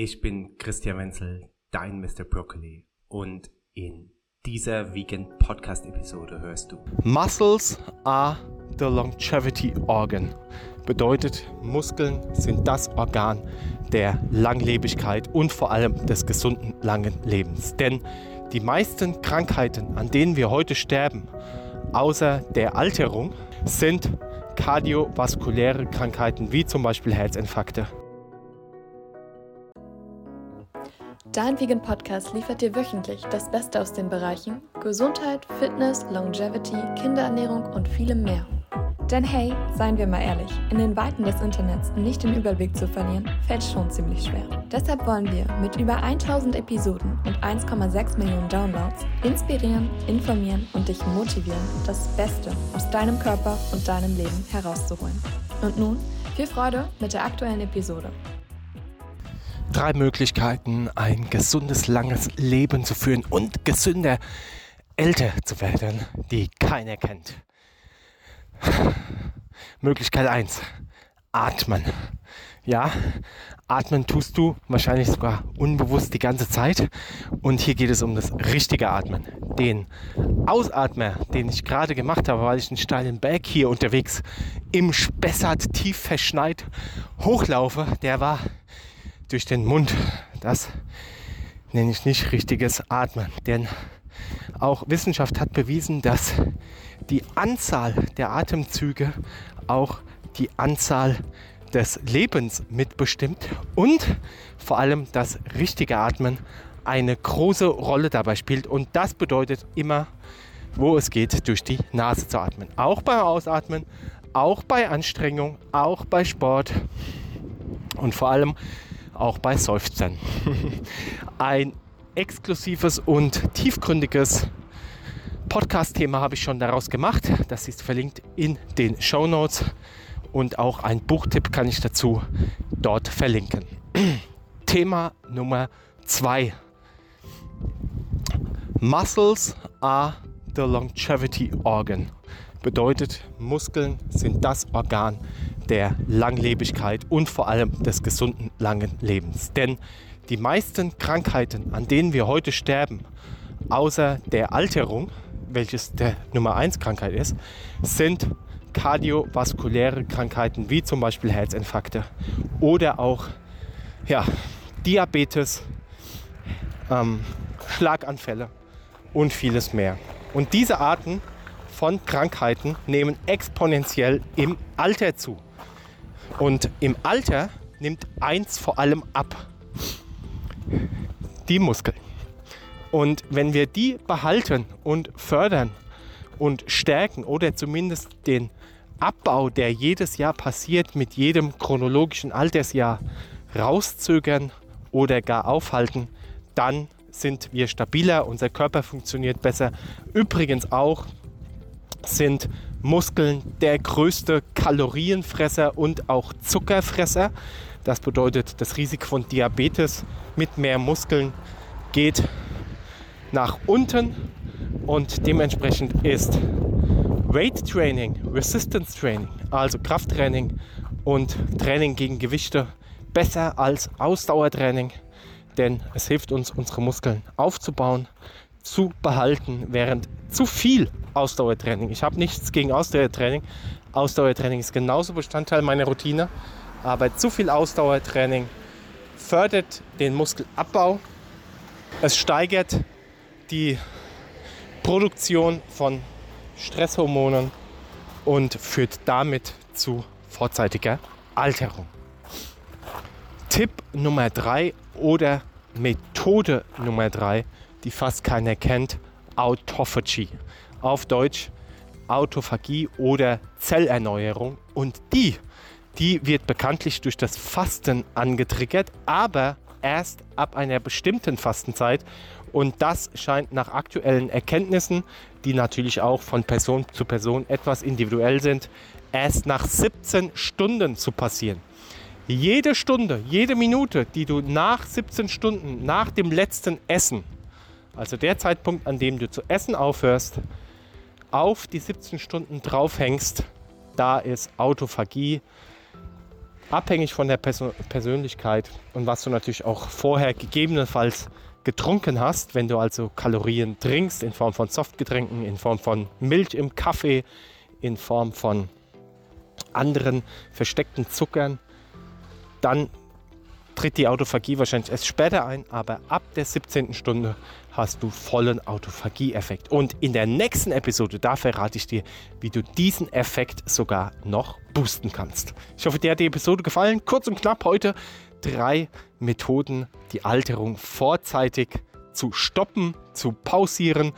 Ich bin Christian Wenzel, dein Mr. Broccoli und in dieser Vegan Podcast Episode hörst du Muscles are the longevity organ. Bedeutet, Muskeln sind das Organ der Langlebigkeit und vor allem des gesunden langen Lebens. Denn die meisten Krankheiten, an denen wir heute sterben, außer der Alterung, sind kardiovaskuläre Krankheiten wie zum Beispiel Herzinfarkte. Dein Vegan Podcast liefert dir wöchentlich das Beste aus den Bereichen Gesundheit, Fitness, Longevity, Kinderernährung und vielem mehr. Denn hey, seien wir mal ehrlich, in den Weiten des Internets nicht den Überblick zu verlieren, fällt schon ziemlich schwer. Deshalb wollen wir mit über 1000 Episoden und 1,6 Millionen Downloads inspirieren, informieren und dich motivieren, das Beste aus deinem Körper und deinem Leben herauszuholen. Und nun viel Freude mit der aktuellen Episode. Drei Möglichkeiten, ein gesundes, langes Leben zu führen und gesünder älter zu werden, die keiner kennt. Möglichkeit 1. Atmen. Ja, atmen tust du wahrscheinlich sogar unbewusst die ganze Zeit. Und hier geht es um das richtige Atmen. Den Ausatmer, den ich gerade gemacht habe, weil ich einen steilen Berg hier unterwegs im Spessart tief verschneit hochlaufe, der war durch den Mund. Das nenne ich nicht richtiges Atmen. Denn auch Wissenschaft hat bewiesen, dass die Anzahl der Atemzüge auch die Anzahl des Lebens mitbestimmt und vor allem das richtige Atmen eine große Rolle dabei spielt. Und das bedeutet immer, wo es geht, durch die Nase zu atmen. Auch beim Ausatmen, auch bei Anstrengung, auch bei Sport und vor allem auch bei Seufzern. Ein exklusives und tiefgründiges Podcast-Thema habe ich schon daraus gemacht. Das ist verlinkt in den Show Notes und auch ein Buchtipp kann ich dazu dort verlinken. Thema Nummer zwei. Muscles are the longevity organ. Bedeutet, Muskeln sind das Organ der Langlebigkeit und vor allem des gesunden langen Lebens. Denn die meisten Krankheiten, an denen wir heute sterben, außer der Alterung, welches der Nummer 1 Krankheit ist, sind kardiovaskuläre Krankheiten wie zum Beispiel Herzinfarkte oder auch ja, Diabetes, ähm, Schlaganfälle und vieles mehr. Und diese Arten von Krankheiten nehmen exponentiell im Alter zu. Und im Alter nimmt eins vor allem ab. Die Muskeln. Und wenn wir die behalten und fördern und stärken oder zumindest den Abbau, der jedes Jahr passiert, mit jedem chronologischen Altersjahr rauszögern oder gar aufhalten, dann sind wir stabiler, unser Körper funktioniert besser. Übrigens auch sind Muskeln der größte Kalorienfresser und auch Zuckerfresser. Das bedeutet, das Risiko von Diabetes mit mehr Muskeln geht nach unten und dementsprechend ist Weight Training, Resistance Training, also Krafttraining und Training gegen Gewichte besser als Ausdauertraining, denn es hilft uns, unsere Muskeln aufzubauen, zu behalten, während zu viel Ausdauertraining. Ich habe nichts gegen Ausdauertraining. Ausdauertraining ist genauso Bestandteil meiner Routine, aber zu viel Ausdauertraining fördert den Muskelabbau. Es steigert die Produktion von Stresshormonen und führt damit zu vorzeitiger Alterung. Tipp Nummer drei oder Methode Nummer drei, die fast keiner kennt, Autophagy. Auf Deutsch Autophagie oder Zellerneuerung. Und die, die wird bekanntlich durch das Fasten angetriggert, aber erst ab einer bestimmten Fastenzeit. Und das scheint nach aktuellen Erkenntnissen, die natürlich auch von Person zu Person etwas individuell sind, erst nach 17 Stunden zu passieren. Jede Stunde, jede Minute, die du nach 17 Stunden, nach dem letzten Essen, also der Zeitpunkt, an dem du zu essen aufhörst, auf die 17 Stunden draufhängst, da ist Autophagie abhängig von der Person Persönlichkeit und was du natürlich auch vorher gegebenenfalls getrunken hast, wenn du also Kalorien trinkst in Form von Softgetränken, in Form von Milch im Kaffee, in Form von anderen versteckten Zuckern, dann tritt die Autophagie wahrscheinlich erst später ein, aber ab der 17. Stunde hast du vollen Autophagie-Effekt. Und in der nächsten Episode, da verrate ich dir, wie du diesen Effekt sogar noch boosten kannst. Ich hoffe, dir hat die Episode gefallen. Kurz und knapp heute drei Methoden, die Alterung vorzeitig zu stoppen, zu pausieren,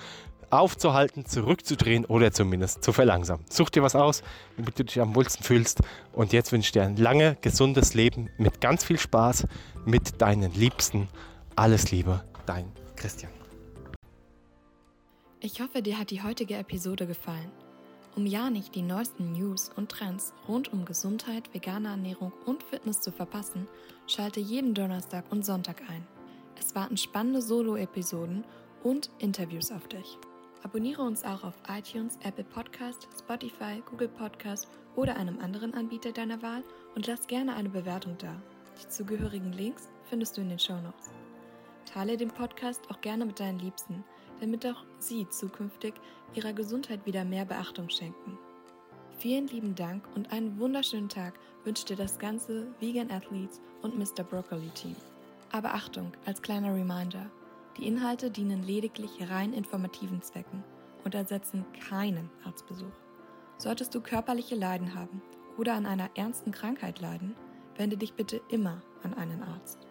aufzuhalten, zurückzudrehen oder zumindest zu verlangsamen. Such dir was aus, damit du dich am wohlsten fühlst. Und jetzt wünsche ich dir ein lange, gesundes Leben mit ganz viel Spaß mit deinen Liebsten. Alles Liebe, dein Christian. Ich hoffe, dir hat die heutige Episode gefallen. Um ja nicht die neuesten News und Trends rund um Gesundheit, vegane Ernährung und Fitness zu verpassen, schalte jeden Donnerstag und Sonntag ein. Es warten spannende Solo-Episoden und Interviews auf dich. Abonniere uns auch auf iTunes, Apple Podcast, Spotify, Google Podcast oder einem anderen Anbieter deiner Wahl und lass gerne eine Bewertung da. Die zugehörigen Links findest du in den Show Notes. Teile den Podcast auch gerne mit deinen Liebsten, damit auch sie zukünftig ihrer Gesundheit wieder mehr Beachtung schenken. Vielen lieben Dank und einen wunderschönen Tag wünscht dir das ganze Vegan Athletes und Mr. Broccoli Team. Aber Achtung, als kleiner Reminder, die Inhalte dienen lediglich rein informativen Zwecken und ersetzen keinen Arztbesuch. Solltest du körperliche Leiden haben oder an einer ernsten Krankheit leiden, wende dich bitte immer an einen Arzt.